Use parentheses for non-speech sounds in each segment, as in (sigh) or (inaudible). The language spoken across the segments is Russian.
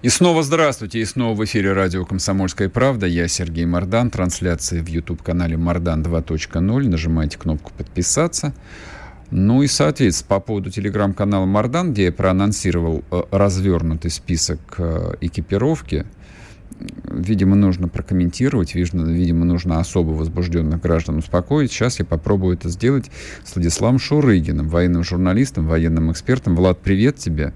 И снова здравствуйте, и снова в эфире радио «Комсомольская правда». Я Сергей Мордан, трансляция в YouTube-канале «Мордан 2.0». Нажимайте кнопку «Подписаться». Ну и, соответственно, по поводу телеграм-канала «Мордан», где я проанонсировал э, развернутый список э, экипировки – видимо, нужно прокомментировать, видимо, нужно особо возбужденных граждан успокоить. Сейчас я попробую это сделать с Владиславом Шурыгиным, военным журналистом, военным экспертом. Влад, привет тебе.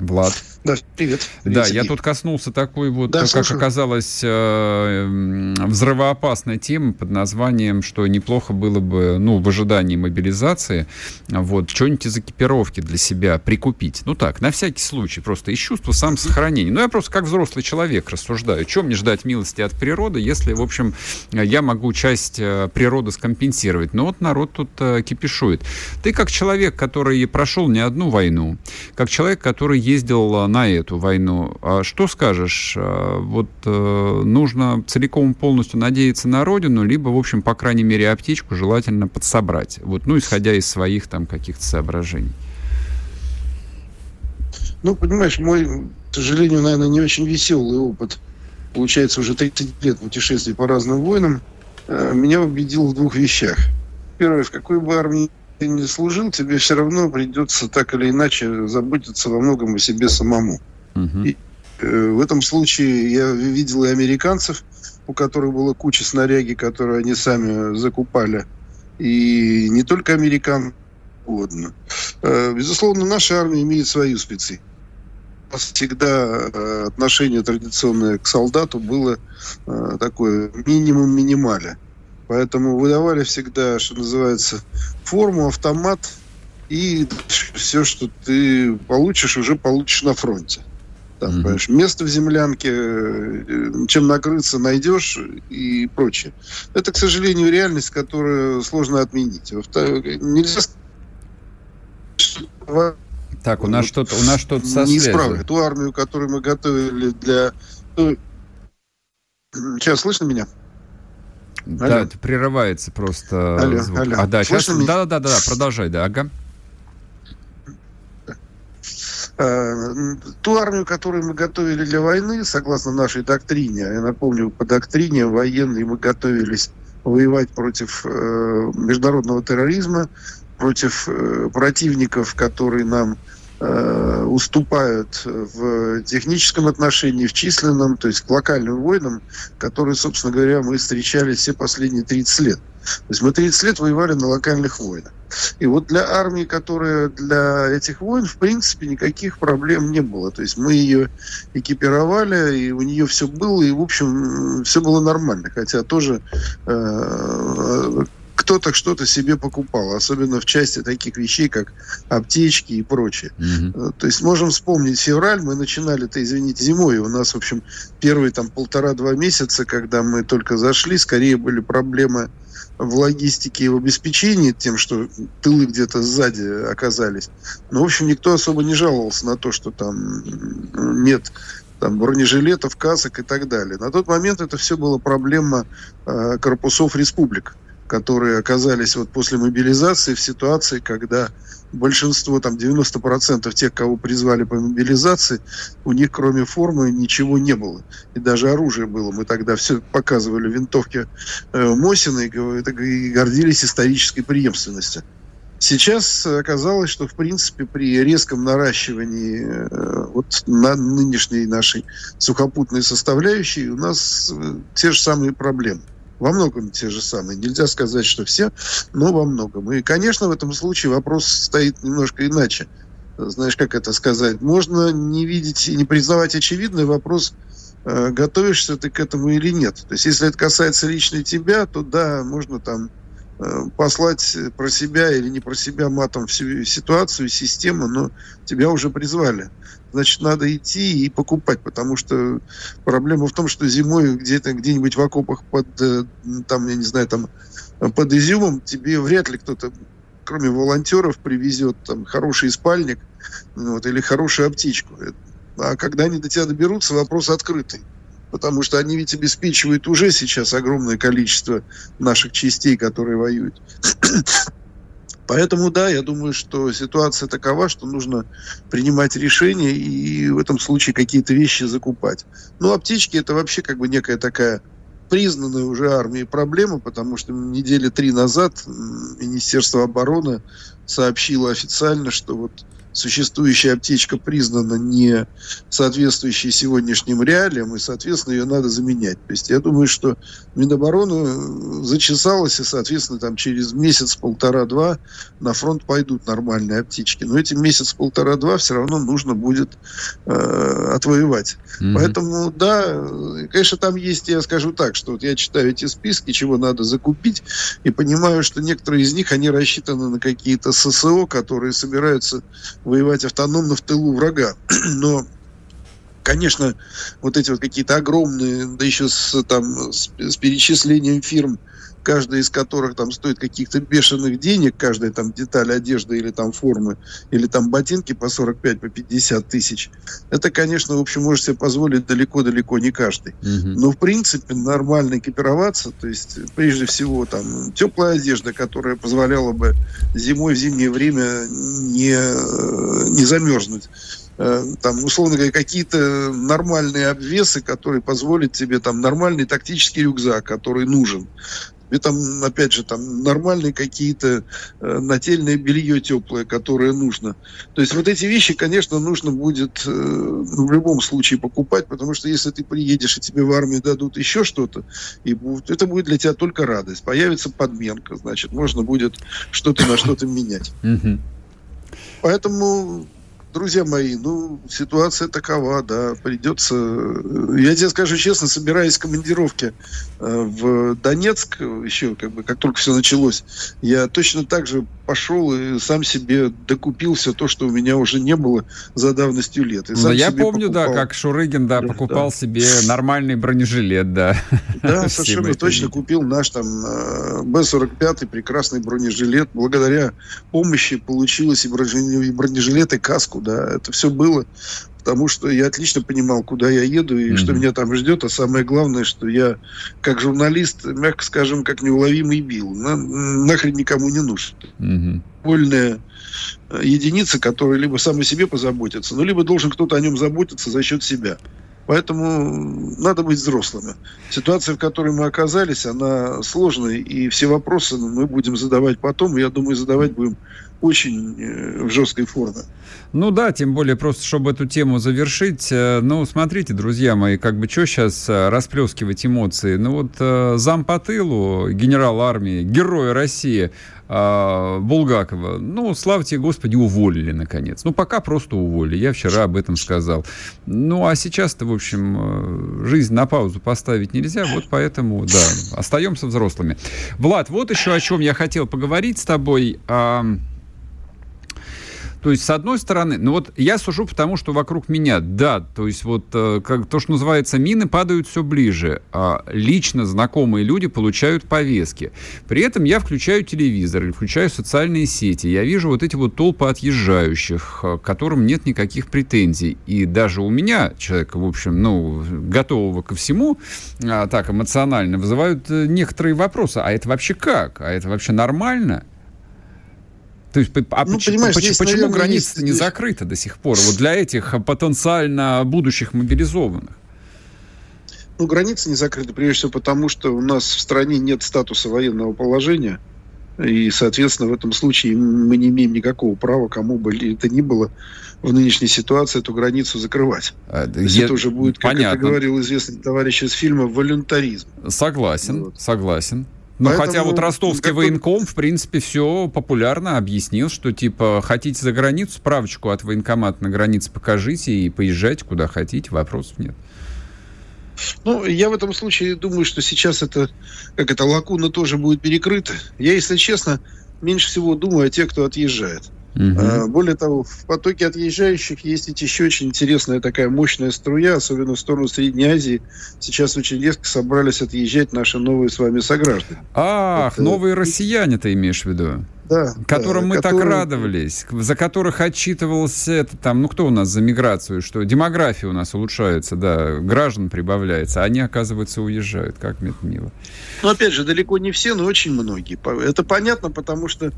Влад. Да, привет. привет да, Сергей. я тут коснулся такой вот, да, как слушаю. оказалось, э, взрывоопасной темы под названием, что неплохо было бы, ну, в ожидании мобилизации, вот, что-нибудь из экипировки для себя прикупить. Ну так, на всякий случай, просто из чувства самосохранения. Ну, я просто как взрослый человек рассуждаю. Чем мне ждать милости от природы, если, в общем, я могу часть э, природы скомпенсировать? Но вот народ тут э, кипишует. Ты как человек, который прошел не одну войну, как человек, который ездил на эту войну. А что скажешь? А, вот э, нужно целиком полностью надеяться на родину, либо, в общем, по крайней мере, аптечку желательно подсобрать. Вот, ну, исходя из своих там каких-то соображений. Ну, понимаешь, мой, к сожалению, наверное, не очень веселый опыт. Получается, уже 30 лет путешествий по разным войнам э, меня убедил в двух вещах. Первое, в какой бы армии ты не служил, тебе все равно придется так или иначе заботиться во многом о себе самому. Угу. И, э, в этом случае я видел и американцев, у которых была куча снаряги, которые они сами закупали. И не только американ, угодно. Э, безусловно, наша армия имеет свою специфику. Нас всегда э, отношение традиционное к солдату было э, такое минимум минималя. Поэтому выдавали всегда, что называется, форму, автомат, и все, что ты получишь, уже получишь на фронте. Там, mm-hmm. понимаешь, место в землянке, э, чем накрыться найдешь и прочее. Это, к сожалению, реальность, которую сложно отменить. Нельзя так, у нас что-то, у нас что-то со Не исправит. Ту армию, которую мы готовили для... Сейчас слышно меня? Алло. Да, это прерывается просто алло, звук. Алло. А, да, сейчас... Да, да, да, да, продолжай, да, ага. Э, ту армию, которую мы готовили для войны, согласно нашей доктрине, я напомню, по доктрине военной мы готовились воевать против э, международного терроризма, против э, противников, которые нам Э, уступают в техническом отношении, в численном, то есть к локальным войнам, которые, собственно говоря, мы встречали все последние 30 лет. То есть мы 30 лет воевали на локальных войнах. И вот для армии, которая для этих войн, в принципе, никаких проблем не было. То есть мы ее экипировали, и у нее все было, и, в общем, все было нормально. Хотя тоже э, кто-то что-то себе покупал, особенно в части таких вещей, как аптечки и прочее. Mm-hmm. То есть можем вспомнить февраль, мы начинали-то, извините, зимой, у нас, в общем, первые там полтора-два месяца, когда мы только зашли, скорее были проблемы в логистике и в обеспечении тем, что тылы где-то сзади оказались. Но, в общем, никто особо не жаловался на то, что там нет там, бронежилетов, касок и так далее. На тот момент это все было проблема э, корпусов республик которые оказались вот после мобилизации в ситуации, когда большинство, там 90% тех, кого призвали по мобилизации, у них кроме формы ничего не было. И даже оружие было. Мы тогда все показывали винтовки э, Мосина и, гордились исторической преемственностью. Сейчас оказалось, что, в принципе, при резком наращивании э, вот на нынешней нашей сухопутной составляющей у нас э, те же самые проблемы. Во многом те же самые. Нельзя сказать, что все, но во многом. И, конечно, в этом случае вопрос стоит немножко иначе. Знаешь, как это сказать? Можно не видеть и не признавать очевидный вопрос, э, готовишься ты к этому или нет. То есть, если это касается лично тебя, то да, можно там э, послать про себя или не про себя матом всю ситуацию, систему, но тебя уже призвали значит, надо идти и покупать, потому что проблема в том, что зимой где-то где-нибудь в окопах под, э, там, я не знаю, там, под изюмом тебе вряд ли кто-то, кроме волонтеров, привезет там хороший спальник вот, или хорошую аптечку. А когда они до тебя доберутся, вопрос открытый потому что они ведь обеспечивают уже сейчас огромное количество наших частей, которые воюют. Поэтому, да, я думаю, что ситуация такова, что нужно принимать решения и в этом случае какие-то вещи закупать. Ну, аптечки это вообще как бы некая такая признанная уже армией проблема, потому что недели три назад Министерство обороны сообщило официально, что вот существующая аптечка признана не соответствующей сегодняшним реалиям, и, соответственно, ее надо заменять. То есть я думаю, что Минобороны зачесалось, и, соответственно, там через месяц, полтора-два на фронт пойдут нормальные аптечки. Но эти месяц, полтора-два все равно нужно будет э, отвоевать. Mm-hmm. Поэтому, да, конечно, там есть, я скажу так, что вот я читаю эти списки, чего надо закупить, и понимаю, что некоторые из них, они рассчитаны на какие-то ССО, которые собираются воевать автономно в тылу врага. (clears throat) Но конечно, вот эти вот какие-то огромные, да еще с, там, с, с перечислением фирм, каждая из которых там стоит каких-то бешеных денег, каждая там деталь одежды или там формы, или там ботинки по 45, по 50 тысяч, это, конечно, в общем, может себе позволить далеко-далеко не каждый. Угу. Но, в принципе, нормально экипироваться, то есть, прежде всего, там, теплая одежда, которая позволяла бы зимой в зимнее время не, не замерзнуть э, там, условно говоря, какие-то нормальные обвесы, которые позволят тебе там нормальный тактический рюкзак, который нужен и там, опять же, там нормальные какие-то э, нательное белье теплое, которое нужно. То есть вот эти вещи, конечно, нужно будет э, в любом случае покупать, потому что если ты приедешь и тебе в армию дадут еще что-то, и будет, это будет для тебя только радость. Появится подменка, значит, можно будет что-то на что-то менять. Поэтому друзья мои, ну, ситуация такова, да, придется... Я тебе скажу честно, собираясь в командировке э, в Донецк, еще как бы, как только все началось, я точно так же пошел и сам себе докупил все то, что у меня уже не было за давностью лет. И сам я помню, покупал. да, как Шурыгин, да, покупал да. себе нормальный бронежилет, да. Да, (laughs) совершенно точно купил наш там э, Б-45, прекрасный бронежилет. Благодаря помощи получилось и бронежилет, и каску, да, это все было потому что я отлично понимал, куда я еду и mm-hmm. что меня там ждет, а самое главное, что я, как журналист, мягко скажем, как неуловимый бил, на, нахрен никому не нужен. Mm-hmm. Вольная э, единица, которая либо сам о себе позаботится, ну, либо должен кто-то о нем заботиться за счет себя. Поэтому надо быть взрослыми. Ситуация, в которой мы оказались, она сложная, и все вопросы мы будем задавать потом, и я думаю, задавать будем очень э, в жесткой форме. Ну да, тем более просто, чтобы эту тему завершить. Э, ну, смотрите, друзья мои, как бы что сейчас э, расплескивать эмоции? Ну вот зам по тылу, генерал армии, герой России Булгакова, ну, славьте Господи, уволили, наконец. Ну, пока просто уволили, я вчера об этом сказал. Ну, а сейчас-то, в общем, жизнь на паузу поставить нельзя, вот поэтому, да, остаемся взрослыми. Влад, вот еще о чем я хотел поговорить с тобой. То есть, с одной стороны, ну вот я сужу потому, что вокруг меня, да, то есть вот э, как то, что называется, мины падают все ближе. А лично знакомые люди получают повестки. При этом я включаю телевизор или включаю социальные сети. Я вижу вот эти вот толпы отъезжающих, э, к которым нет никаких претензий. И даже у меня, человека, в общем, ну, готового ко всему, а, так эмоционально, вызывают э, некоторые вопросы. А это вообще как? А это вообще нормально? То есть, а ну, почему, почему, здесь, почему наверное, граница есть... не закрыта до сих пор? Вот для этих потенциально будущих мобилизованных. Ну, граница не закрыта, прежде всего потому, что у нас в стране нет статуса военного положения. И, соответственно, в этом случае мы не имеем никакого права, кому бы это ни было, в нынешней ситуации эту границу закрывать. А, То есть я... это уже будет, как Понятно. это говорил известный товарищ из фильма, волюнтаризм. Согласен, вот. согласен. Ну, Поэтому, хотя вот ростовский как... военком, в принципе, все популярно объяснил, что, типа, хотите за границу, справочку от военкомата на границе покажите и поезжайте куда хотите, вопросов нет. Ну, я в этом случае думаю, что сейчас это, как это, лакуна тоже будет перекрыта. Я, если честно, меньше всего думаю о тех, кто отъезжает. Угу. Более того, в потоке отъезжающих есть ведь еще очень интересная такая мощная струя, особенно в сторону Средней Азии. Сейчас очень резко собрались отъезжать наши новые с вами сограждане. Ах, Это... новые россияне ты имеешь в виду? да, которым да, мы которые... так радовались, за которых отчитывался это там, ну кто у нас за миграцию, что демография у нас улучшается, да, граждан прибавляется, а они, оказывается, уезжают. Как это мило. Ну, опять же, далеко не все, но очень многие. Это понятно, потому что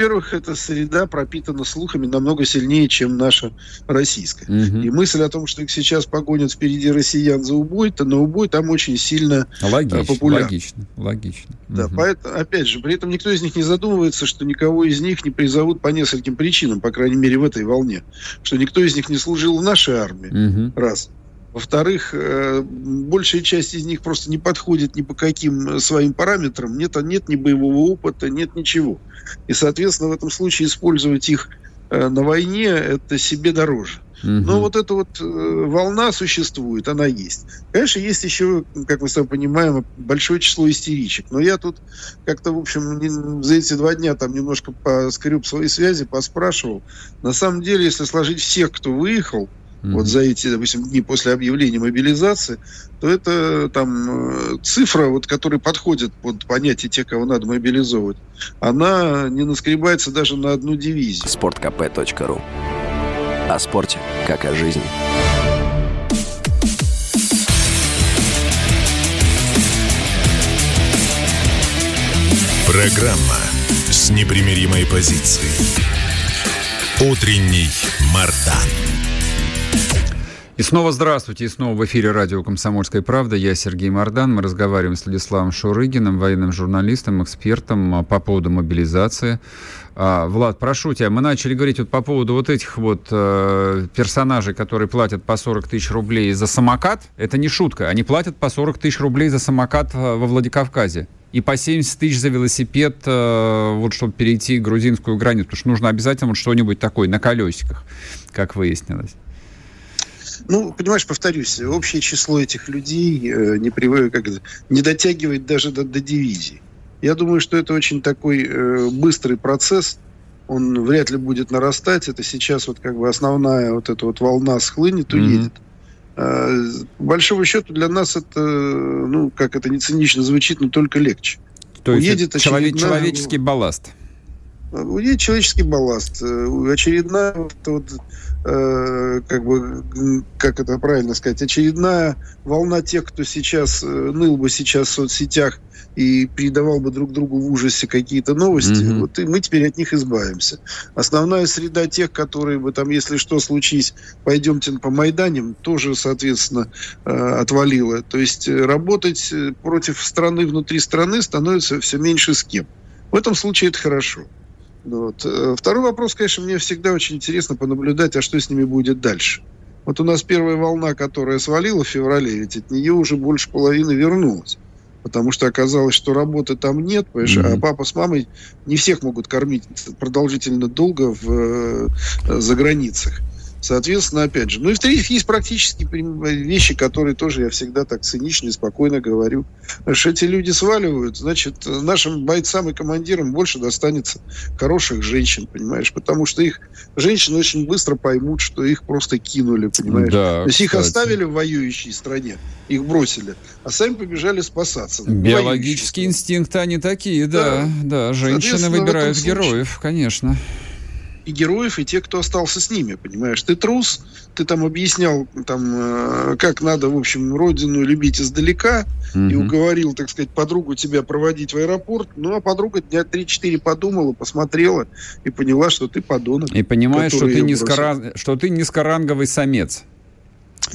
во-первых, эта среда пропитана слухами намного сильнее, чем наша российская. Угу. И мысль о том, что их сейчас погонят впереди россиян за убой, то на убой там очень сильно э, логично, популярно. Логично, логично. Да, угу. поэтому, опять же, при этом никто из них не задумывается, что никого из них не призовут по нескольким причинам, по крайней мере, в этой волне. Что никто из них не служил в нашей армии, угу. раз. Во-вторых, э, большая часть из них просто не подходит ни по каким своим параметрам. Нет, нет ни боевого опыта, нет ничего. И, соответственно, в этом случае использовать их э, на войне это себе дороже. Но вот эта вот э, волна существует, она есть. Конечно, есть еще, как мы с вами понимаем, большое число истеричек. Но я тут как-то, в общем, за эти два дня там немножко поскреб свои связи, поспрашивал. На самом деле, если сложить всех, кто выехал, mm-hmm. вот за эти, допустим, дни после объявления мобилизации, то это там э, цифра, вот, которая подходит под понятие тех, кого надо мобилизовывать, она не наскребается даже на одну дивизию. sportkp.ru О спорте, как о жизни. Программа с непримиримой позицией. Утренний Мардан. И снова здравствуйте, и снова в эфире радио «Комсомольская правда». Я Сергей Мордан. Мы разговариваем с Владиславом Шурыгиным, военным журналистом, экспертом а, по поводу мобилизации. А, Влад, прошу тебя, мы начали говорить вот по поводу вот этих вот э, персонажей, которые платят по 40 тысяч рублей за самокат. Это не шутка. Они платят по 40 тысяч рублей за самокат э, во Владикавказе и по 70 тысяч за велосипед, э, вот чтобы перейти грузинскую границу, потому что нужно обязательно вот что-нибудь такое на колесиках, как выяснилось. Ну, понимаешь, повторюсь, общее число этих людей э, не, привык, как не дотягивает даже до, до дивизии. Я думаю, что это очень такой э, быстрый процесс, он вряд ли будет нарастать. Это сейчас вот как бы основная вот эта вот волна схлынет, уедет. Mm-hmm. Э, по большому счету для нас это, ну, как это не цинично звучит, но только легче. То уедет есть очередная... человеческий балласт. Уедет человеческий балласт. Э, очередная вот, вот э, как бы, как это правильно сказать, очередная волна тех, кто сейчас э, ныл бы сейчас в соцсетях и передавал бы друг другу в ужасе какие-то новости, mm-hmm. вот и мы теперь от них избавимся. Основная среда тех, которые бы там, если что случись, пойдемте по Майданам, тоже, соответственно, э, отвалила. То есть э, работать против страны внутри страны становится все меньше с кем. В этом случае это хорошо. Вот. Э, второй вопрос, конечно, мне всегда очень интересно понаблюдать, а что с ними будет дальше. Вот у нас первая волна, которая свалила в феврале, ведь от нее уже больше половины вернулась. Потому что оказалось, что работы там нет, понимаешь, mm-hmm. а папа с мамой не всех могут кормить продолжительно долго в, э, за границах. Соответственно, опять же. Ну и в-третьих, есть практические вещи, которые тоже я всегда так цинично и спокойно говорю. Что эти люди сваливают, значит, нашим бойцам и командирам больше достанется хороших женщин, понимаешь? Потому что их женщины очень быстро поймут, что их просто кинули, понимаешь? Да, То есть их оставили в воюющей стране, их бросили, а сами побежали спасаться. Биологические инстинкты, они такие, да. Да, да женщины выбирают героев, конечно и героев, и тех, кто остался с ними, понимаешь? Ты трус, ты там объяснял, там, э, как надо, в общем, родину любить издалека, угу. и уговорил, так сказать, подругу тебя проводить в аэропорт, ну, а подруга дня 3-4 подумала, посмотрела и поняла, что ты подонок. И понимаешь, что ты, низкоран... что ты низкоранговый самец.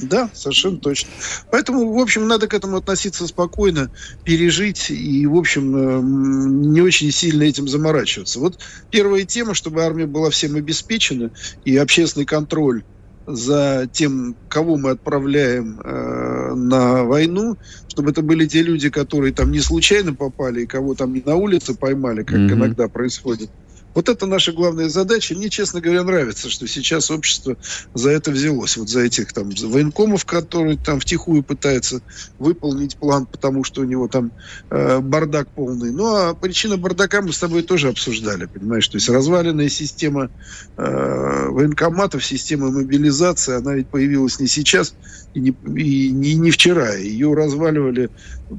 Да, совершенно точно. Поэтому, в общем, надо к этому относиться спокойно, пережить и, в общем, э, не очень сильно этим заморачиваться. Вот первая тема, чтобы армия была всем обеспечена и общественный контроль за тем, кого мы отправляем э, на войну, чтобы это были те люди, которые там не случайно попали и кого там не на улице поймали, как mm-hmm. иногда происходит Вот это наша главная задача. Мне, честно говоря, нравится, что сейчас общество за это взялось. Вот за этих там военкомов, которые там втихую пытаются выполнить план, потому что у него там э, бардак полный. Ну, а причина бардака мы с тобой тоже обсуждали, понимаешь? То есть разваленная система э, военкоматов, система мобилизации, она ведь появилась не сейчас и не, и не, не вчера. Ее разваливали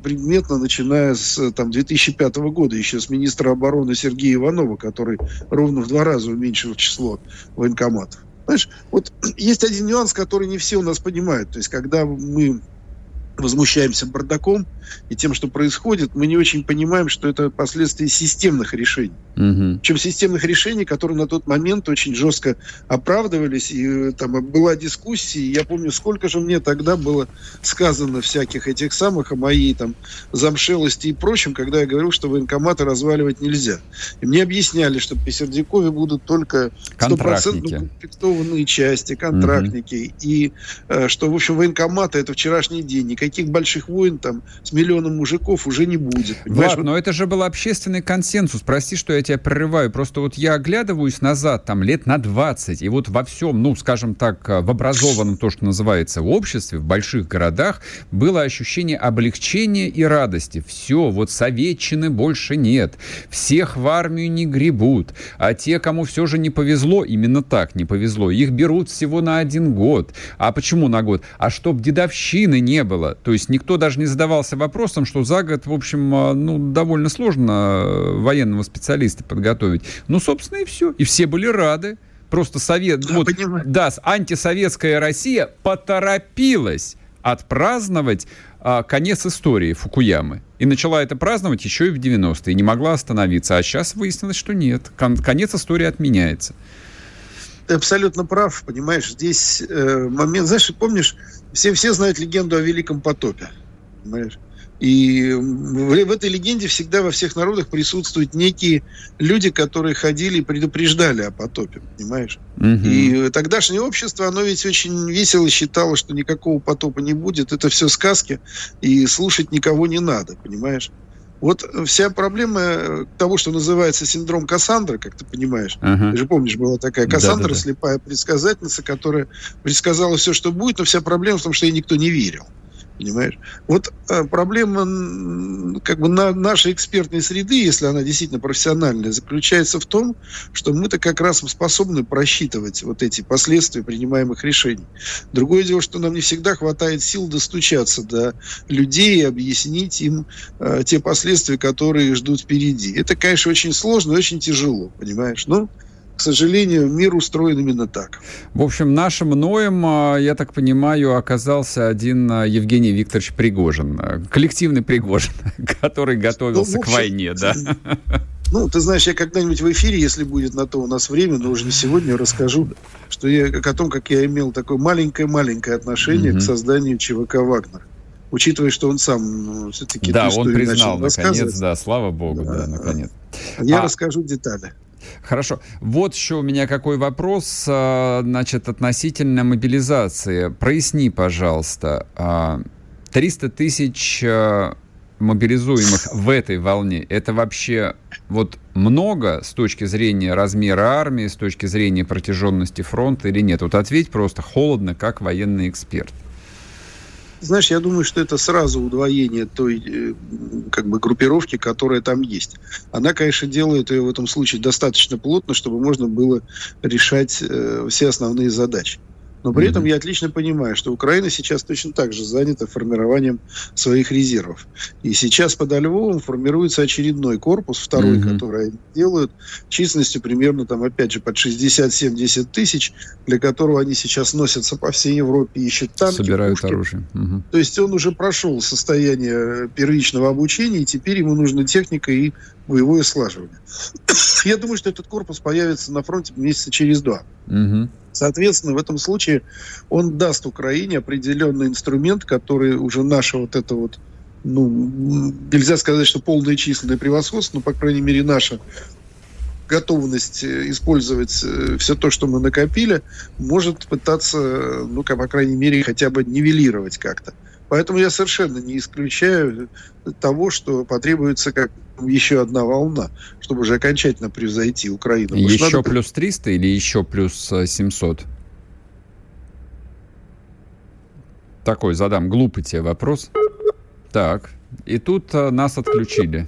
предметно, начиная с там, 2005 года, еще с министра обороны Сергея Иванова, который ровно в два раза уменьшил число военкоматов. Знаешь, вот (clears throat) есть один нюанс, который не все у нас понимают. То есть, когда мы возмущаемся бардаком и тем, что происходит, мы не очень понимаем, что это последствия системных решений. Угу. Чем системных решений, которые на тот момент очень жестко оправдывались, и э, там была дискуссия, я помню, сколько же мне тогда было сказано всяких этих самых о моей там замшелости и прочем, когда я говорил, что военкоматы разваливать нельзя. И мне объясняли, что при Сердюкове будут только стопроцентно комплектованные части, контрактники, угу. и э, что, в общем, военкоматы это вчерашний день, никаких никаких больших войн там с миллионом мужиков уже не будет. Влад, но это же был общественный консенсус. Прости, что я тебя прерываю. Просто вот я оглядываюсь назад, там, лет на 20, и вот во всем, ну, скажем так, в образованном, то, что называется, обществе, в больших городах, было ощущение облегчения и радости. Все, вот советчины больше нет. Всех в армию не гребут. А те, кому все же не повезло, именно так не повезло, их берут всего на один год. А почему на год? А чтоб дедовщины не было. То есть никто даже не задавался вопросом, что за год, в общем, а, ну, довольно сложно э, военного специалиста подготовить. Ну, собственно, и все. И все были рады. Просто совет, да, вот, да, антисоветская Россия поторопилась отпраздновать а, конец истории Фукуямы. И начала это праздновать еще и в 90-е. И не могла остановиться. А сейчас выяснилось, что нет. Кон- конец истории отменяется ты абсолютно прав, понимаешь, здесь э, момент, знаешь, помнишь, все, все знают легенду о Великом потопе, понимаешь? И в, в этой легенде всегда во всех народах присутствуют некие люди, которые ходили и предупреждали о потопе, понимаешь? Угу. И тогдашнее общество, оно ведь очень весело считало, что никакого потопа не будет, это все сказки, и слушать никого не надо, понимаешь? Вот вся проблема э, того, что называется синдром Кассандры, как ты понимаешь, uh-huh. ты же помнишь, была такая Кассандра, Да-да-да. слепая предсказательница, которая предсказала все, что будет, но вся проблема в том, что ей никто не верил. Понимаешь? Вот э, проблема как бы на нашей экспертной среды, если она действительно профессиональная, заключается в том, что мы-то как раз способны просчитывать вот эти последствия принимаемых решений. Другое дело, что нам не всегда хватает сил достучаться до людей и объяснить им э, те последствия, которые ждут впереди. Это, конечно, очень сложно и очень тяжело, понимаешь? Ну, к сожалению, мир устроен именно так. В общем, нашим Ноем, а, я так понимаю, оказался один а, Евгений Викторович Пригожин. А, коллективный Пригожин, (laughs) который готовился ну, общем, к войне, да. (laughs) Ну, ты знаешь, я когда-нибудь в эфире, если будет на то у нас время, но уже не сегодня, расскажу, что я о том, как я имел такое маленькое-маленькое отношение угу. к созданию ЧВК «Вагнер» учитывая, что он сам ну, все-таки Да, он признал, наконец, да, слава богу, да, да наконец. Я а... расскажу детали. Хорошо. Вот еще у меня какой вопрос, а, значит, относительно мобилизации. Проясни, пожалуйста. 300 а, тысяч а, мобилизуемых в этой волне, это вообще вот много с точки зрения размера армии, с точки зрения протяженности фронта или нет? Вот ответь просто холодно, как военный эксперт. Знаешь, я думаю, что это сразу удвоение той э, как бы группировки, которая там есть. Она, конечно, делает ее в этом случае достаточно плотно, чтобы можно было решать э, все основные задачи. Но при mm-hmm. этом я отлично понимаю, что Украина сейчас точно так же занята формированием своих резервов. И сейчас под Львовом формируется очередной корпус, второй, mm-hmm. который они делают, численностью примерно, там, опять же, под 60-70 тысяч, для которого они сейчас носятся по всей Европе, ищут танки, Собирают пушки. оружие. Mm-hmm. То есть он уже прошел состояние первичного обучения, и теперь ему нужна техника и боевое слаживание. (coughs) Я думаю, что этот корпус появится на фронте месяца через два. Угу. Соответственно, в этом случае он даст Украине определенный инструмент, который уже наша вот это вот, ну, нельзя сказать, что полное численное превосходство, но, по крайней мере, наша готовность э, использовать э, все то, что мы накопили, может пытаться, ну, как, по крайней мере, хотя бы нивелировать как-то. Поэтому я совершенно не исключаю того, что потребуется как еще одна волна, чтобы уже окончательно превзойти Украину. Еще надо... плюс 300 или еще плюс 700? Такой задам глупый тебе вопрос. Так, и тут а, нас отключили.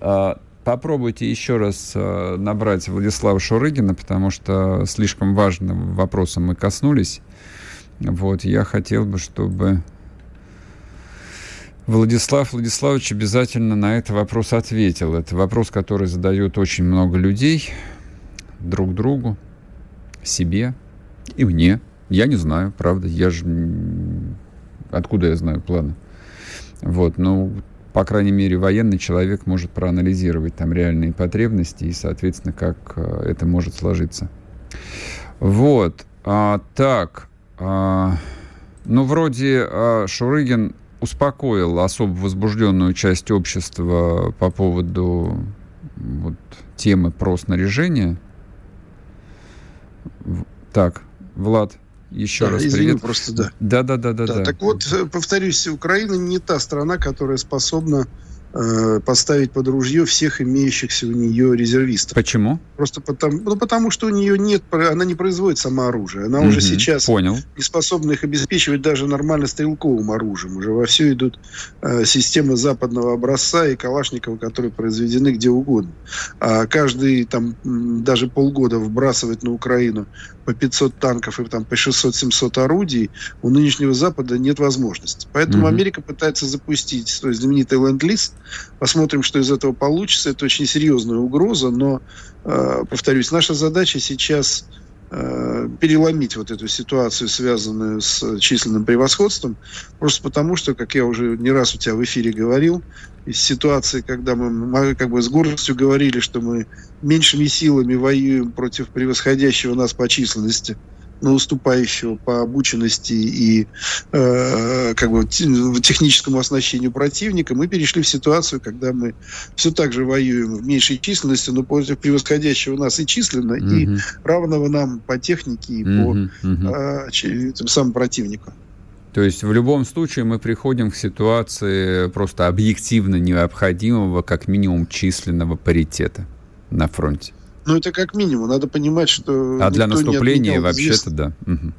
А, попробуйте еще раз набрать Владислава Шурыгина, потому что слишком важным вопросом мы коснулись. Вот, я хотел бы, чтобы Владислав Владиславович обязательно на этот вопрос ответил. Это вопрос, который задают очень много людей друг другу, себе и мне. Я не знаю, правда. Я же... Откуда я знаю планы? Вот, ну, по крайней мере, военный человек может проанализировать там реальные потребности и, соответственно, как э, это может сложиться. Вот. А, так. А, ну, вроде а, Шурыгин успокоил особо возбужденную часть общества по поводу вот, темы про снаряжение. Так, Влад, еще да, раз извини, привет. просто да. Да, да, да, да, да. Так вот, э, повторюсь, Украина не та страна, которая способна э, поставить под ружье всех имеющихся у нее резервистов. Почему? Просто потому, ну, потому что у нее нет, она не производит сама оружие. Она угу, уже сейчас понял. не способна их обеспечивать даже нормально стрелковым оружием. Уже во все идут э, системы западного образца и Калашникова, которые произведены где угодно. А каждый там даже полгода вбрасывать на Украину по 500 танков и там по 600-700 орудий, у нынешнего Запада нет возможности. Поэтому mm-hmm. Америка пытается запустить свой знаменитый ленд-лиз. Посмотрим, что из этого получится. Это очень серьезная угроза, но, э, повторюсь, наша задача сейчас э, переломить вот эту ситуацию, связанную с численным превосходством, просто потому что, как я уже не раз у тебя в эфире говорил, из ситуации, когда мы как бы с гордостью говорили, что мы меньшими силами воюем против превосходящего нас по численности, но уступающего по обученности и э, как бы техническому оснащению противника, мы перешли в ситуацию, когда мы все так же воюем в меньшей численности, но против превосходящего нас и численно, mm-hmm. и равного нам по технике и mm-hmm. по э, тем самым противнику. То есть в любом случае мы приходим к ситуации просто объективно необходимого, как минимум, численного паритета на фронте. Ну, это как минимум. Надо понимать, что... А для наступления вообще-то да. Угу.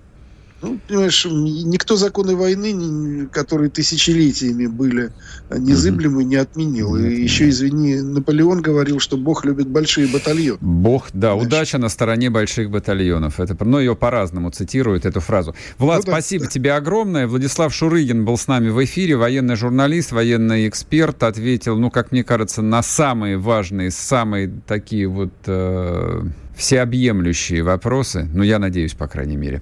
Ну, понимаешь, никто законы войны, которые тысячелетиями были незыблемы, не отменил. И еще, извини, Наполеон говорил, что Бог любит большие батальоны. Бог, да, Значит. удача на стороне больших батальонов. Это, но ее по-разному цитируют, эту фразу. Влад, ну, да, спасибо да. тебе огромное. Владислав Шурыгин был с нами в эфире, военный журналист, военный эксперт, ответил, ну, как мне кажется, на самые важные, самые такие вот э, всеобъемлющие вопросы. Ну, я надеюсь, по крайней мере.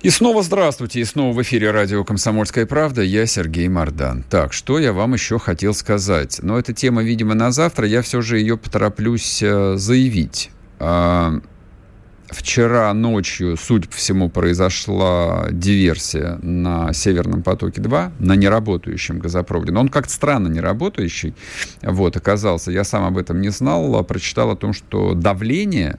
И снова здравствуйте, и снова в эфире радио «Комсомольская правда». Я Сергей Мордан. Так, что я вам еще хотел сказать? Но эта тема, видимо, на завтра. Я все же ее потороплюсь э, заявить. А, вчера ночью, судя по всему, произошла диверсия на Северном потоке-2, на неработающем газопроводе. Но он как-то странно неработающий вот, оказался. Я сам об этом не знал, а прочитал о том, что давление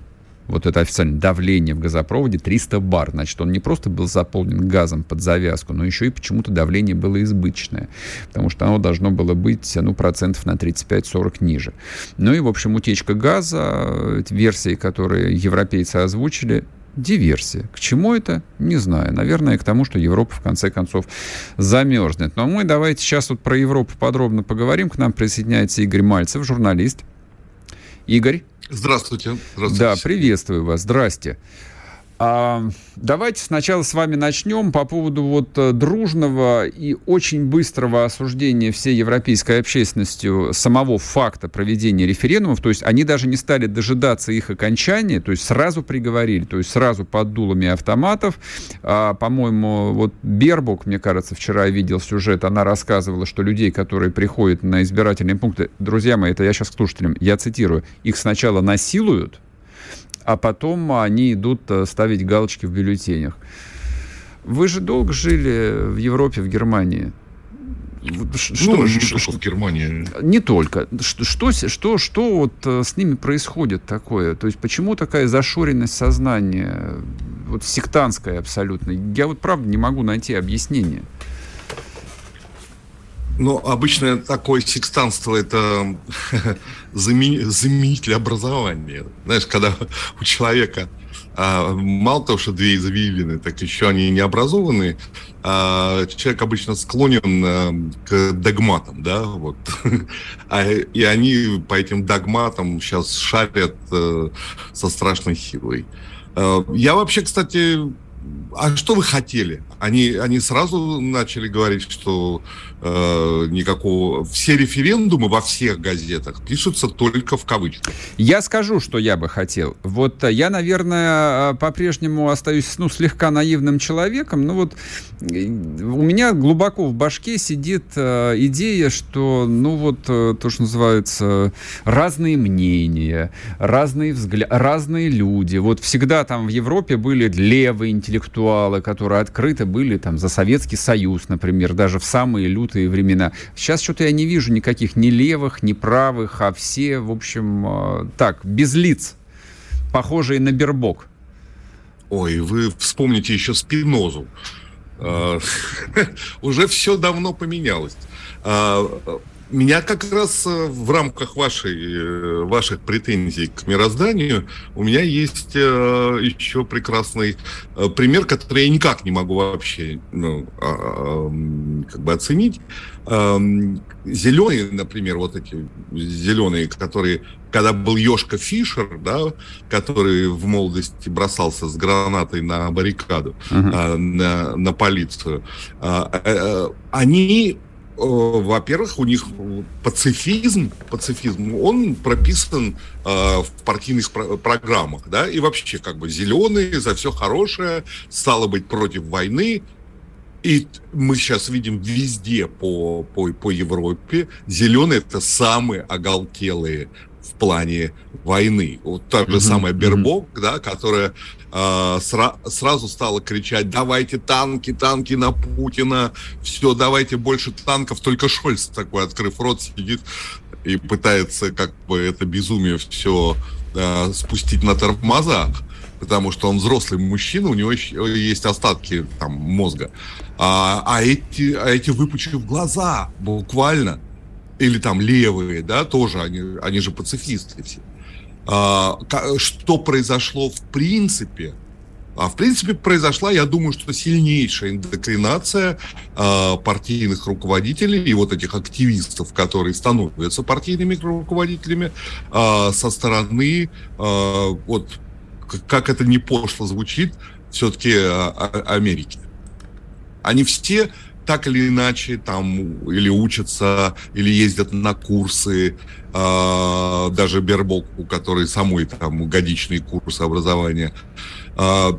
вот это официальное давление в газопроводе 300 бар. Значит, он не просто был заполнен газом под завязку, но еще и почему-то давление было избыточное, потому что оно должно было быть, ну, процентов на 35-40 ниже. Ну и, в общем, утечка газа, версии, которые европейцы озвучили, диверсия. К чему это? Не знаю. Наверное, к тому, что Европа в конце концов замерзнет. Но мы давайте сейчас вот про Европу подробно поговорим. К нам присоединяется Игорь Мальцев, журналист. Игорь. Здравствуйте. Здравствуйте. Да, приветствую вас. Здрасте. А, давайте сначала с вами начнем по поводу вот э, дружного и очень быстрого осуждения всей европейской общественностью самого факта проведения референдумов. То есть они даже не стали дожидаться их окончания, то есть сразу приговорили, то есть сразу под дулами автоматов. А, по-моему, вот Бербук, мне кажется, вчера видел сюжет, она рассказывала, что людей, которые приходят на избирательные пункты, друзья мои, это я сейчас к слушателям, я цитирую, их сначала насилуют, а потом они идут э, ставить галочки в бюллетенях. Вы же долго жили в Европе, в Германии. Что, ну, не что, в Германии. Не только. Что, что, что, что вот э, с ними происходит такое? То есть почему такая зашоренность сознания, вот сектантская абсолютно? Я вот правда не могу найти объяснение. Ну, обычно такое секстанство – это (laughs) заменитель образования. Знаешь, когда у человека а, мало того, что две извилины, так еще они не образованы, а, человек обычно склонен а, к догматам, да, вот. (laughs) а, и они по этим догматам сейчас шарят а, со страшной силой. А, я вообще, кстати, а что вы хотели? Они, они сразу начали говорить, что э, никакого... Все референдумы во всех газетах пишутся только в кавычках. Я скажу, что я бы хотел. Вот э, я, наверное, э, по-прежнему остаюсь ну, слегка наивным человеком, но вот э, у меня глубоко в башке сидит э, идея, что, ну вот, э, то, что называется, разные мнения, разные взгляды, разные люди. Вот всегда там в Европе были левые интеллектуалы, которые открыто были там за Советский Союз, например, даже в самые лютые времена. Сейчас что-то я не вижу никаких ни левых, ни правых, а все, в общем, э, так, без лиц, похожие на Бербок. Ой, вы вспомните еще Спинозу. А, (laughs) уже все давно поменялось. Меня как раз э, в рамках вашей, э, ваших претензий к мирозданию у меня есть э, еще прекрасный пример, который я никак не могу вообще ну, а, как бы оценить. Зеленые, например, вот эти зеленые, которые, когда был Ёшка Фишер, да, который в молодости бросался с гранатой на баррикаду, uh-huh. на, на полицию, а, они во-первых, у них пацифизм, пацифизм, он прописан э, в партийных про- программах, да, и вообще как бы зеленые за все хорошее, стало быть против войны, и мы сейчас видим везде по, по, по Европе, зеленые это самые оголтелые в плане войны. Вот та же mm-hmm. самая Бербок, mm-hmm. да, которая э, сра- сразу стала кричать, давайте танки, танки на Путина, все, давайте больше танков. Только Шольц такой, открыв рот, сидит и пытается как бы это безумие все э, спустить на тормозах потому что он взрослый мужчина, у него есть остатки там мозга. А, а эти, а эти выпучив глаза, буквально, или там левые, да, тоже они, они же пацифисты все. А, что произошло в принципе? А в принципе произошла, я думаю, что сильнейшая индокринация э, партийных руководителей и вот этих активистов, которые становятся партийными руководителями э, со стороны, э, вот как это не пошло звучит, все-таки э, Америки. Они все так или иначе там или учатся, или ездят на курсы, э, даже Бербок, у которой самой там годичные курсы образования, э,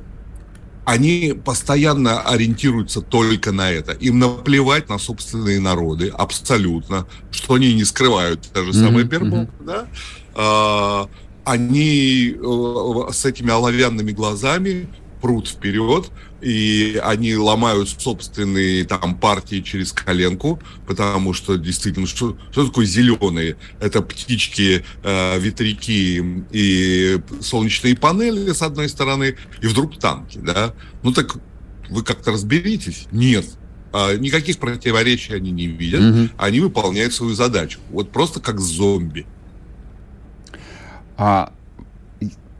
они постоянно ориентируются только на это. Им наплевать на собственные народы, абсолютно, что они не скрывают. Та же самая mm-hmm. Бербок, да? Э, они э, с этими оловянными глазами прут вперед, и они ломают собственные там партии через коленку, потому что действительно, что, что такое зеленые? Это птички, э, ветряки и солнечные панели с одной стороны, и вдруг танки, да? Ну так вы как-то разберитесь? Нет. А, никаких противоречий они не видят, угу. они выполняют свою задачу. Вот просто как зомби. А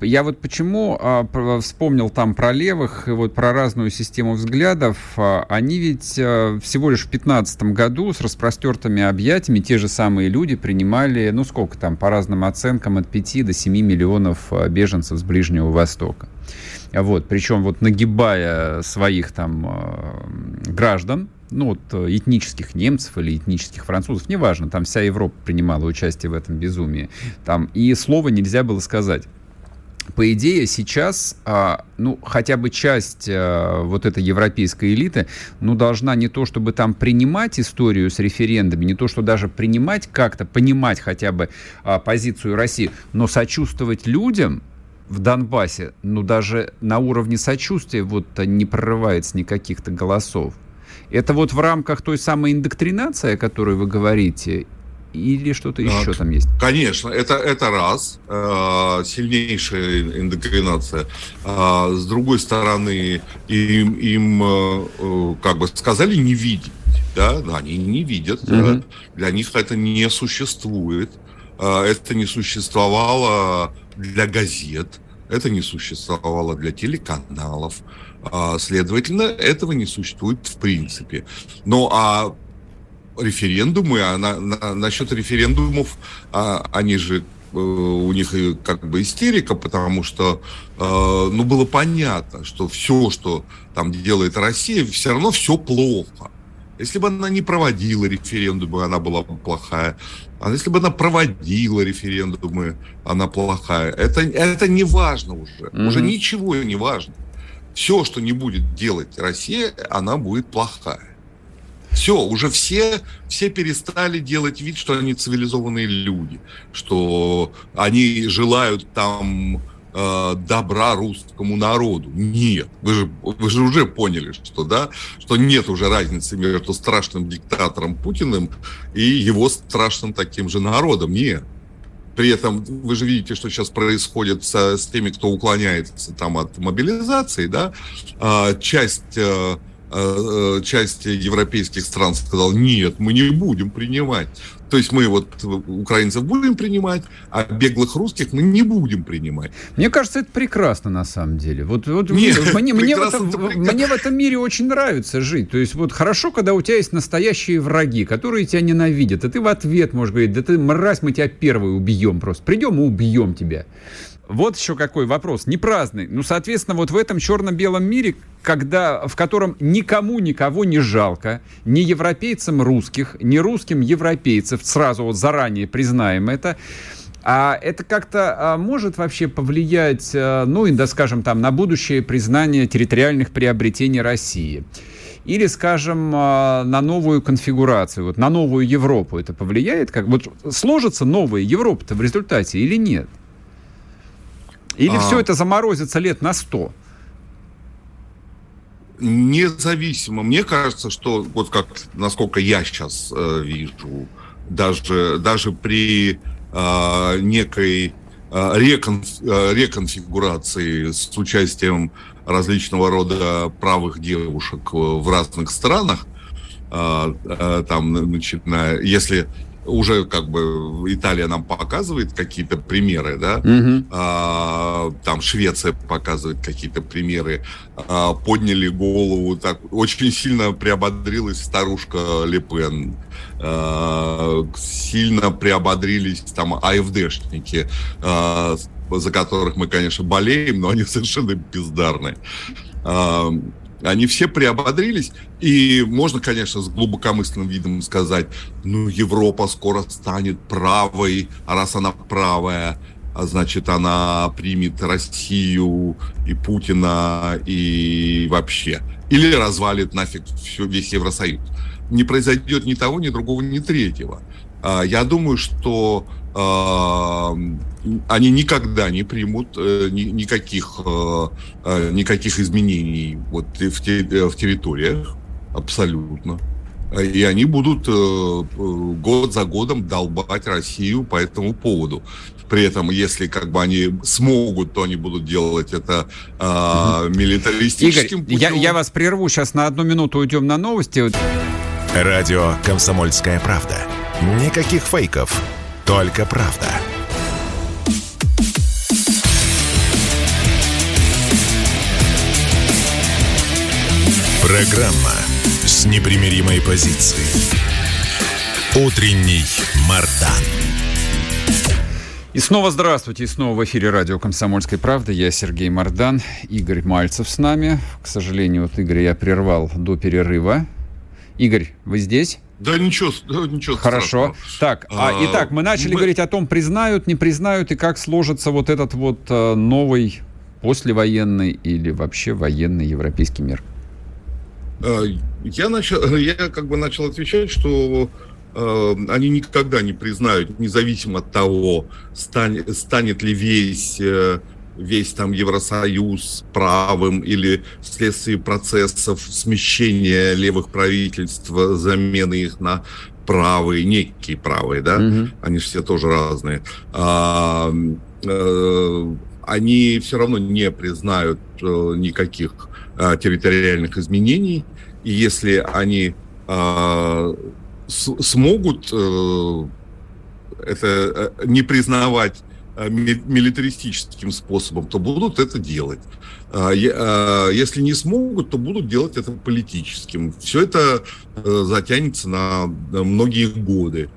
я вот почему а, вспомнил там про левых и вот про разную систему взглядов. А, они ведь а, всего лишь в 2015 году с распростертыми объятиями те же самые люди принимали, ну сколько там, по разным оценкам, от 5 до 7 миллионов а, беженцев с Ближнего Востока. Вот, причем вот нагибая своих там э, граждан, ну вот этнических немцев или этнических французов, неважно, там вся Европа принимала участие в этом безумии. Там и слова нельзя было сказать по идее, сейчас, а, ну, хотя бы часть а, вот этой европейской элиты, ну, должна не то, чтобы там принимать историю с референдами, не то, что даже принимать как-то, понимать хотя бы а, позицию России, но сочувствовать людям, в Донбассе, ну, даже на уровне сочувствия вот не прорывается никаких-то голосов. Это вот в рамках той самой индоктринации, о которой вы говорите, или что-то еще там есть? Конечно, это, это раз, э, сильнейшая индокринация. А с другой стороны, им, им э, э, как бы сказали не видеть. Да, они не видят. Угу. Да? Для них это не существует. Э, это не существовало для газет, это не существовало для телеканалов. А, следовательно, этого не существует в принципе. Ну а референдумы, а на, на, насчет референдумов, а, они же э, у них как бы истерика, потому что, э, ну, было понятно, что все, что там делает Россия, все равно все плохо. Если бы она не проводила референдумы, она была бы плохая. А если бы она проводила референдумы, она плохая. Это, это не важно уже. Mm-hmm. Уже ничего не важно. Все, что не будет делать Россия, она будет плохая. Все, уже все, все перестали делать вид, что они цивилизованные люди, что они желают там э, добра русскому народу. Нет, вы же, вы же уже поняли, что да, что нет уже разницы между страшным диктатором Путиным и его страшным таким же народом. Нет. При этом вы же видите, что сейчас происходит с, с теми, кто уклоняется там от мобилизации, да, а, часть э, Э, э, часть европейских стран сказал, нет, мы не будем принимать. То есть мы вот украинцев будем принимать, а беглых русских мы не будем принимать. Мне кажется, это прекрасно на самом деле. Вот, вот Нет, (laughs) мне, мне, в этом, мне в этом мире очень нравится жить. То есть вот хорошо, когда у тебя есть настоящие враги, которые тебя ненавидят, и ты в ответ можешь говорить, да ты мразь, мы тебя первый убьем просто. Придем и убьем тебя. Вот еще какой вопрос, не праздный. Ну, соответственно, вот в этом черно-белом мире, когда, в котором никому никого не жалко, ни европейцам русских, ни русским европейцев, сразу вот заранее признаем это, а это как-то а, может вообще повлиять, а, ну, и, да, скажем, там, на будущее признание территориальных приобретений России? Или, скажем, а, на новую конфигурацию, вот на новую Европу это повлияет? Как, вот сложится новая Европа-то в результате или нет? Или а... все это заморозится лет на сто? Независимо. Мне кажется, что вот как, насколько я сейчас э, вижу, даже, даже при э, некой э, рекон, э, реконфигурации с участием различного рода правых девушек в разных странах, э, э, там, начиная, если уже как бы Италия нам показывает какие-то примеры, да, угу. а, там Швеция показывает какие-то примеры, а, подняли голову, так очень сильно приободрилась старушка Лепен, а, сильно приободрились там АФДшники, а, за которых мы, конечно, болеем, но они совершенно бездарны. Они все приободрились, и можно, конечно, с глубокомысленным видом сказать, ну, Европа скоро станет правой, а раз она правая, а значит, она примет Россию и Путина и вообще. Или развалит нафиг все, весь Евросоюз. Не произойдет ни того, ни другого, ни третьего. А, я думаю, что они никогда не примут э, никаких, э, э, никаких изменений вот в, те, в территориях, абсолютно. И они будут год за годом долбать Россию по этому поводу. При этом, если как бы они смогут, то они будут делать это э, милитаристическим Игорь, путем. Я, я вас прерву, сейчас на одну минуту уйдем на новости. Радио «Комсомольская правда». Никаких фейков, только правда. Программа с непримиримой позицией. Утренний Мардан. И снова здравствуйте, и снова в эфире радио «Комсомольской правды». Я Сергей Мордан, Игорь Мальцев с нами. К сожалению, вот Игорь я прервал до перерыва. Игорь, вы здесь? Да ничего, да, ничего Хорошо. Страшного. Так, а, а, итак, мы начали мы... говорить о том, признают, не признают, и как сложится вот этот вот а, новый послевоенный или вообще военный европейский мир. А, я начал, (laughs) я как бы начал отвечать, что э, они никогда не признают, независимо от того, станет, станет ли весь э, весь там Евросоюз правым или вследствие процессов смещения левых правительств, замены их на правые, некие правые, да, угу. они же все тоже разные. А, э, они все равно не признают э, никаких э, территориальных изменений, и если они э, с, смогут э, это не признавать милитаристическим способом, то будут это делать. А, а, если не смогут, то будут делать это политическим. Все это э, затянется на многие годы.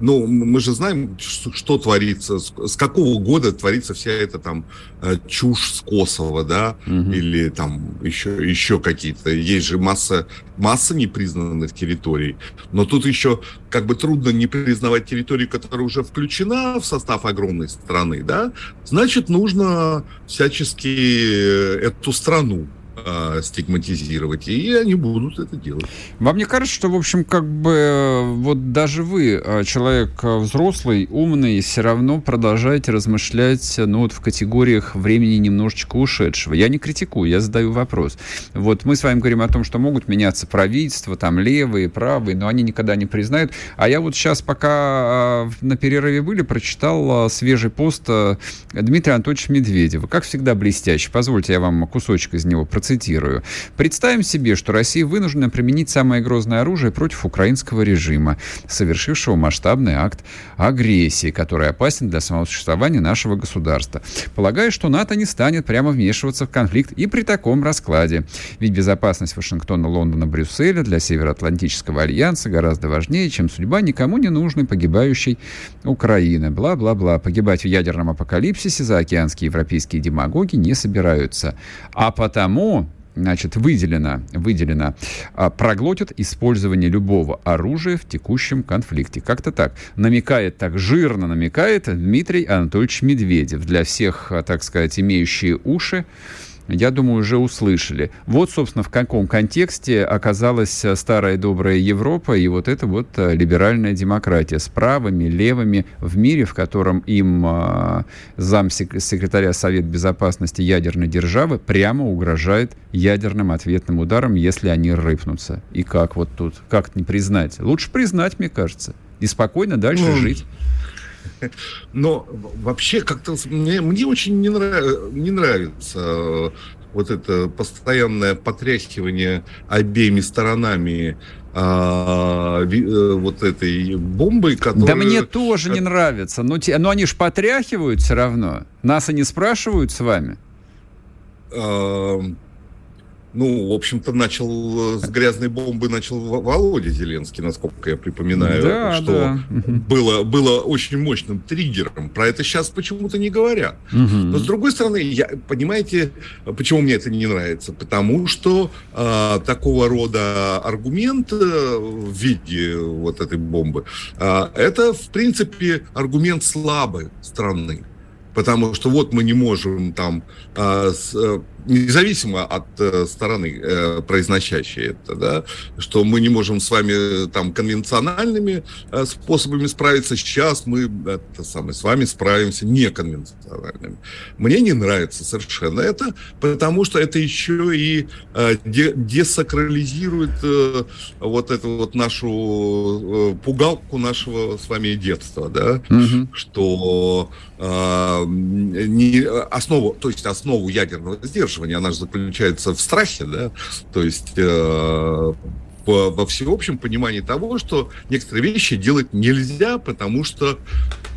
Ну, мы же знаем, что творится, с какого года творится вся эта там э, чушь с Косово, да, угу. или там еще, еще какие-то. Есть же масса, масса непризнанных территорий. Но тут еще как бы трудно не признавать территорию, которая уже включена в состав огромной страны, да. Значит, нужно всячески эту страну э, стигматизировать, и они будут это делать. Вам не кажется, что, в общем, как бы вот даже вы, а, человек а, взрослый, умный, все равно продолжаете размышлять, ну, вот в категориях времени немножечко ушедшего? Я не критикую, я задаю вопрос. Вот мы с вами говорим о том, что могут меняться правительства, там, левые, правые, но они никогда не признают. А я вот сейчас, пока а, на перерыве были, прочитал свежий пост Дмитрия Анатольевича Медведева. Как всегда, блестящий. Позвольте, я вам кусочек из него процитирую цитирую. «Представим себе, что Россия вынуждена применить самое грозное оружие против украинского режима, совершившего масштабный акт агрессии, который опасен для самого существования нашего государства. Полагаю, что НАТО не станет прямо вмешиваться в конфликт и при таком раскладе. Ведь безопасность Вашингтона, Лондона, Брюсселя для Североатлантического альянса гораздо важнее, чем судьба никому не нужной погибающей Украины. Бла-бла-бла. Погибать в ядерном апокалипсисе заокеанские европейские демагоги не собираются. А потому значит, выделено, выделено а, проглотит использование любого оружия в текущем конфликте. Как-то так. Намекает, так жирно намекает Дмитрий Анатольевич Медведев. Для всех, а, так сказать, имеющие уши, я думаю, уже услышали. Вот, собственно, в каком контексте оказалась э, старая добрая Европа и вот эта вот э, либеральная демократия с правыми, левыми в мире, в котором им э, замсекретаря Совет Безопасности ядерной державы прямо угрожает ядерным ответным ударом, если они рыпнутся. И как вот тут? Как не признать? Лучше признать, мне кажется. И спокойно дальше ну, жить. Но вообще как-то мне, мне очень не, нрав, не нравится э, вот это постоянное потряхивание обеими сторонами а, э, вот этой бомбой, которая... Да мне тоже не нравится, но, те, но они же потряхивают все равно. Нас они спрашивают с вами. А, ну, в общем-то, начал э, с грязной бомбы начал Володя Зеленский, насколько я припоминаю, да, что да. было было очень мощным триггером. Про это сейчас почему-то не говорят. Угу. Но с другой стороны, я, понимаете, почему мне это не нравится? Потому что э, такого рода аргумент э, в виде вот этой бомбы, э, это в принципе аргумент слабой страны. Потому что вот мы не можем там э, с, э, независимо от э, стороны э, произносящей это, да, что мы не можем с вами э, там конвенциональными э, способами справиться. Сейчас мы это самое, с вами справимся неконвенциональными. Мне не нравится совершенно это, потому что это еще и э, де, десакрализирует э, вот эту вот нашу э, пугалку нашего с вами детства, да, угу. что э, не, основу, то есть основу ядерного сдерживания, она же заключается в страхе, да, то есть э, в, во всеобщем понимании того, что некоторые вещи делать нельзя, потому что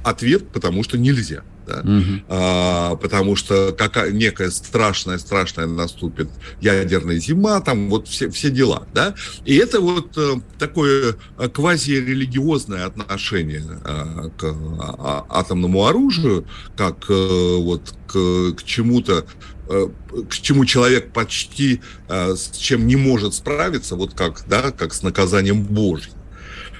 ответ, потому что нельзя. Да? Угу. А, потому что какая, некая страшная, страшная наступит ядерная зима, там вот все, все дела. Да? И это вот э, такое э, квазирелигиозное отношение э, к а, атомному оружию, как э, вот к, к чему-то, к чему человек почти э, с чем не может справиться, вот как, да, как с наказанием Божьим.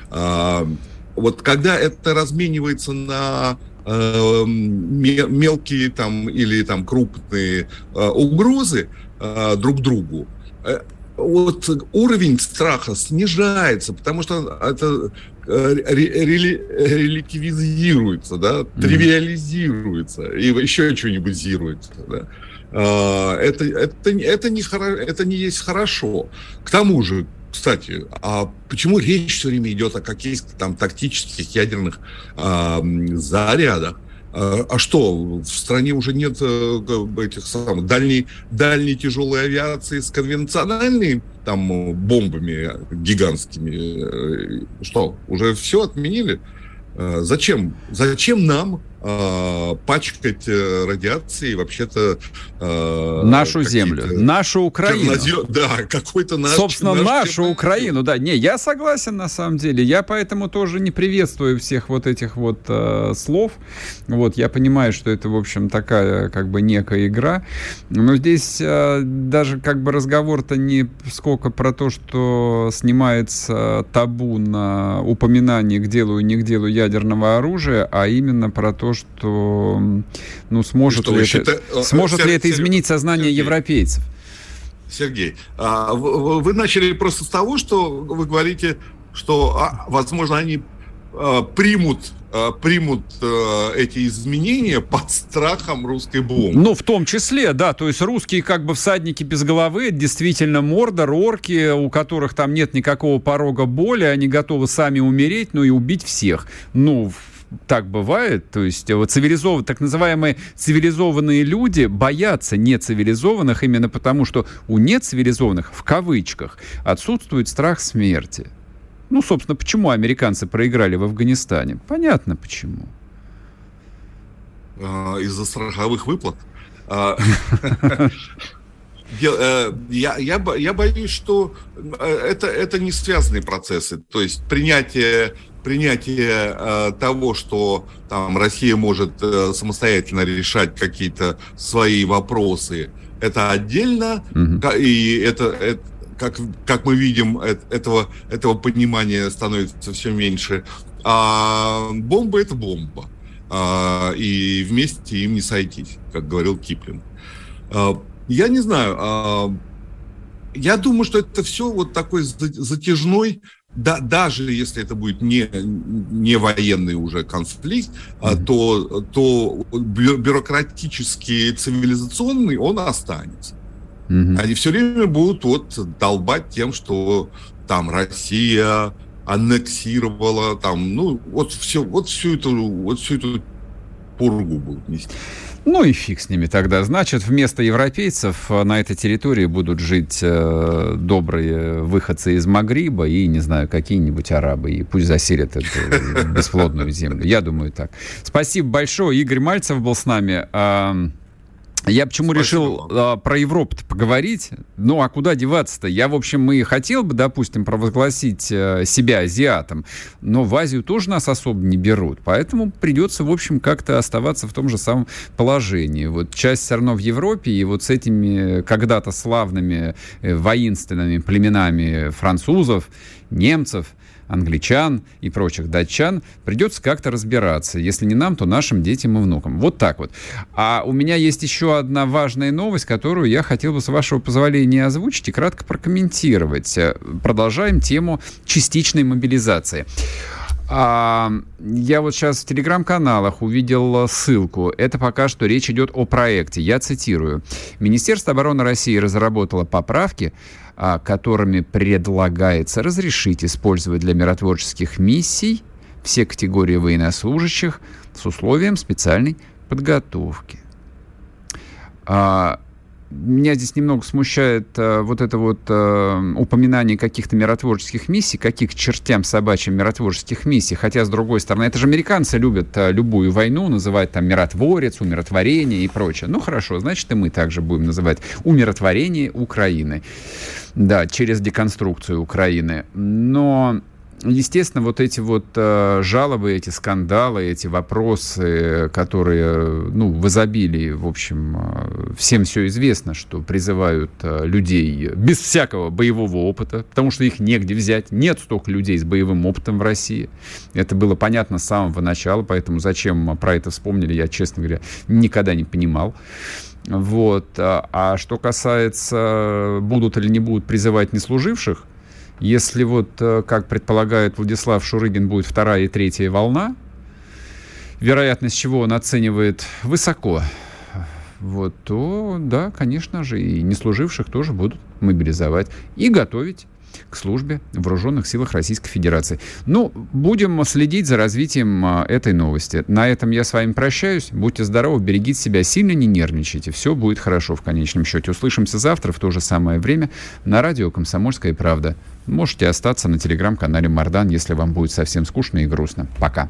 А, вот когда это разменивается на э, мелкие там или там крупные э, угрозы э, друг другу, э, вот уровень страха снижается, потому что это э, релятивизируется, да, mm-hmm. тривиализируется и еще что-нибудь зируется, да. А, это, это, это, не, это не есть хорошо. К тому же, кстати, а почему речь все время идет о каких-то там тактических ядерных э, зарядах? А, а что, в стране уже нет э, этих самых дальней, дальней тяжелой авиации с конвенциональными там бомбами гигантскими? Э, что, уже все отменили? Зачем? Зачем нам э, пачкать э, радиацией вообще-то... Э, нашу землю, нашу Украину. Чернозем... Да, какой-то наш... Собственно, наш нашу чернозем. Украину, да. Не, я согласен на самом деле. Я поэтому тоже не приветствую всех вот этих вот э, слов. Вот, я понимаю, что это, в общем, такая как бы некая игра. Но здесь э, даже как бы разговор-то не сколько про то, что снимается табу на упоминание к делу и не к делу ядерного оружия, а именно про то, что ну, сможет, что, ли, счита... это, сможет Сер... ли это изменить сознание Сергей. европейцев? Сергей, а, вы, начали просто с того, что вы говорите, что, а, возможно, они а, примут примут эти изменения под страхом русской бомбы. Ну, в том числе, да, то есть русские как бы всадники без головы, действительно мордор, орки, у которых там нет никакого порога боли, они готовы сами умереть, ну и убить всех. Ну, так бывает, то есть вот цивилизованные, так называемые цивилизованные люди боятся нецивилизованных именно потому, что у нецивилизованных, в кавычках, отсутствует страх смерти. Ну, собственно, почему американцы проиграли в Афганистане? Понятно почему. А, из-за страховых выплат. А, (laughs) э, я, я, я боюсь, что э, это, это не связанные процессы. То есть принятие принятие э, того, что там Россия может э, самостоятельно решать какие-то свои вопросы, это отдельно, угу. и это, это как, как мы видим, этого, этого понимания становится все меньше. А бомба это бомба. А, и вместе им не сойтись, как говорил Киплин. А, я не знаю. А, я думаю, что это все вот такой затяжной да, даже если это будет не, не военный уже конфликт, mm-hmm. то, то бюрократический, цивилизационный он останется. Mm-hmm. Они все время будут вот долбать тем, что там Россия аннексировала, там, ну, вот все, вот всю эту, вот всю эту пургу будут нести. Ну и фиг с ними тогда. Значит, вместо европейцев э, на этой территории будут жить э, добрые выходцы из Магриба и, не знаю, какие-нибудь арабы. И пусть заселят эту (laughs) бесплодную землю. Я думаю так. Спасибо большое. Игорь Мальцев был с нами. Я почему Спасибо решил а, про Европу поговорить? Ну, а куда деваться-то? Я, в общем, и хотел бы, допустим, провозгласить а, себя азиатом, но в Азию тоже нас особо не берут. Поэтому придется, в общем, как-то оставаться в том же самом положении. Вот часть все равно в Европе, и вот с этими когда-то славными э, воинственными племенами французов, немцев – англичан и прочих датчан, придется как-то разбираться. Если не нам, то нашим детям и внукам. Вот так вот. А у меня есть еще одна важная новость, которую я хотел бы, с вашего позволения, озвучить и кратко прокомментировать. Продолжаем тему частичной мобилизации. А, я вот сейчас в телеграм-каналах увидел ссылку. Это пока что речь идет о проекте. Я цитирую. Министерство обороны России разработало поправки, а, которыми предлагается разрешить использовать для миротворческих миссий все категории военнослужащих с условием специальной подготовки. А, меня здесь немного смущает э, вот это вот э, упоминание каких-то миротворческих миссий, каких чертям собачьим миротворческих миссий, хотя, с другой стороны, это же американцы любят э, любую войну называть там миротворец, умиротворение и прочее. Ну, хорошо, значит, и мы также будем называть умиротворение Украины, да, через деконструкцию Украины. Но естественно, вот эти вот э, жалобы, эти скандалы, эти вопросы, которые, ну, в изобилии, в общем, э, всем все известно, что призывают э, людей без всякого боевого опыта, потому что их негде взять. Нет столько людей с боевым опытом в России. Это было понятно с самого начала, поэтому зачем про это вспомнили, я, честно говоря, никогда не понимал. Вот. А, а что касается, будут или не будут призывать неслуживших, если вот, э, как предполагает Владислав Шурыгин, будет вторая и третья волна, вероятность чего он оценивает высоко, вот, то, да, конечно же, и неслуживших тоже будут мобилизовать и готовить к службе в вооруженных силах Российской Федерации. Ну, будем следить за развитием а, этой новости. На этом я с вами прощаюсь. Будьте здоровы, берегите себя, сильно не нервничайте. Все будет хорошо в конечном счете. Услышимся завтра в то же самое время на радио «Комсомольская правда». Можете остаться на телеграм-канале Мардан, если вам будет совсем скучно и грустно. Пока.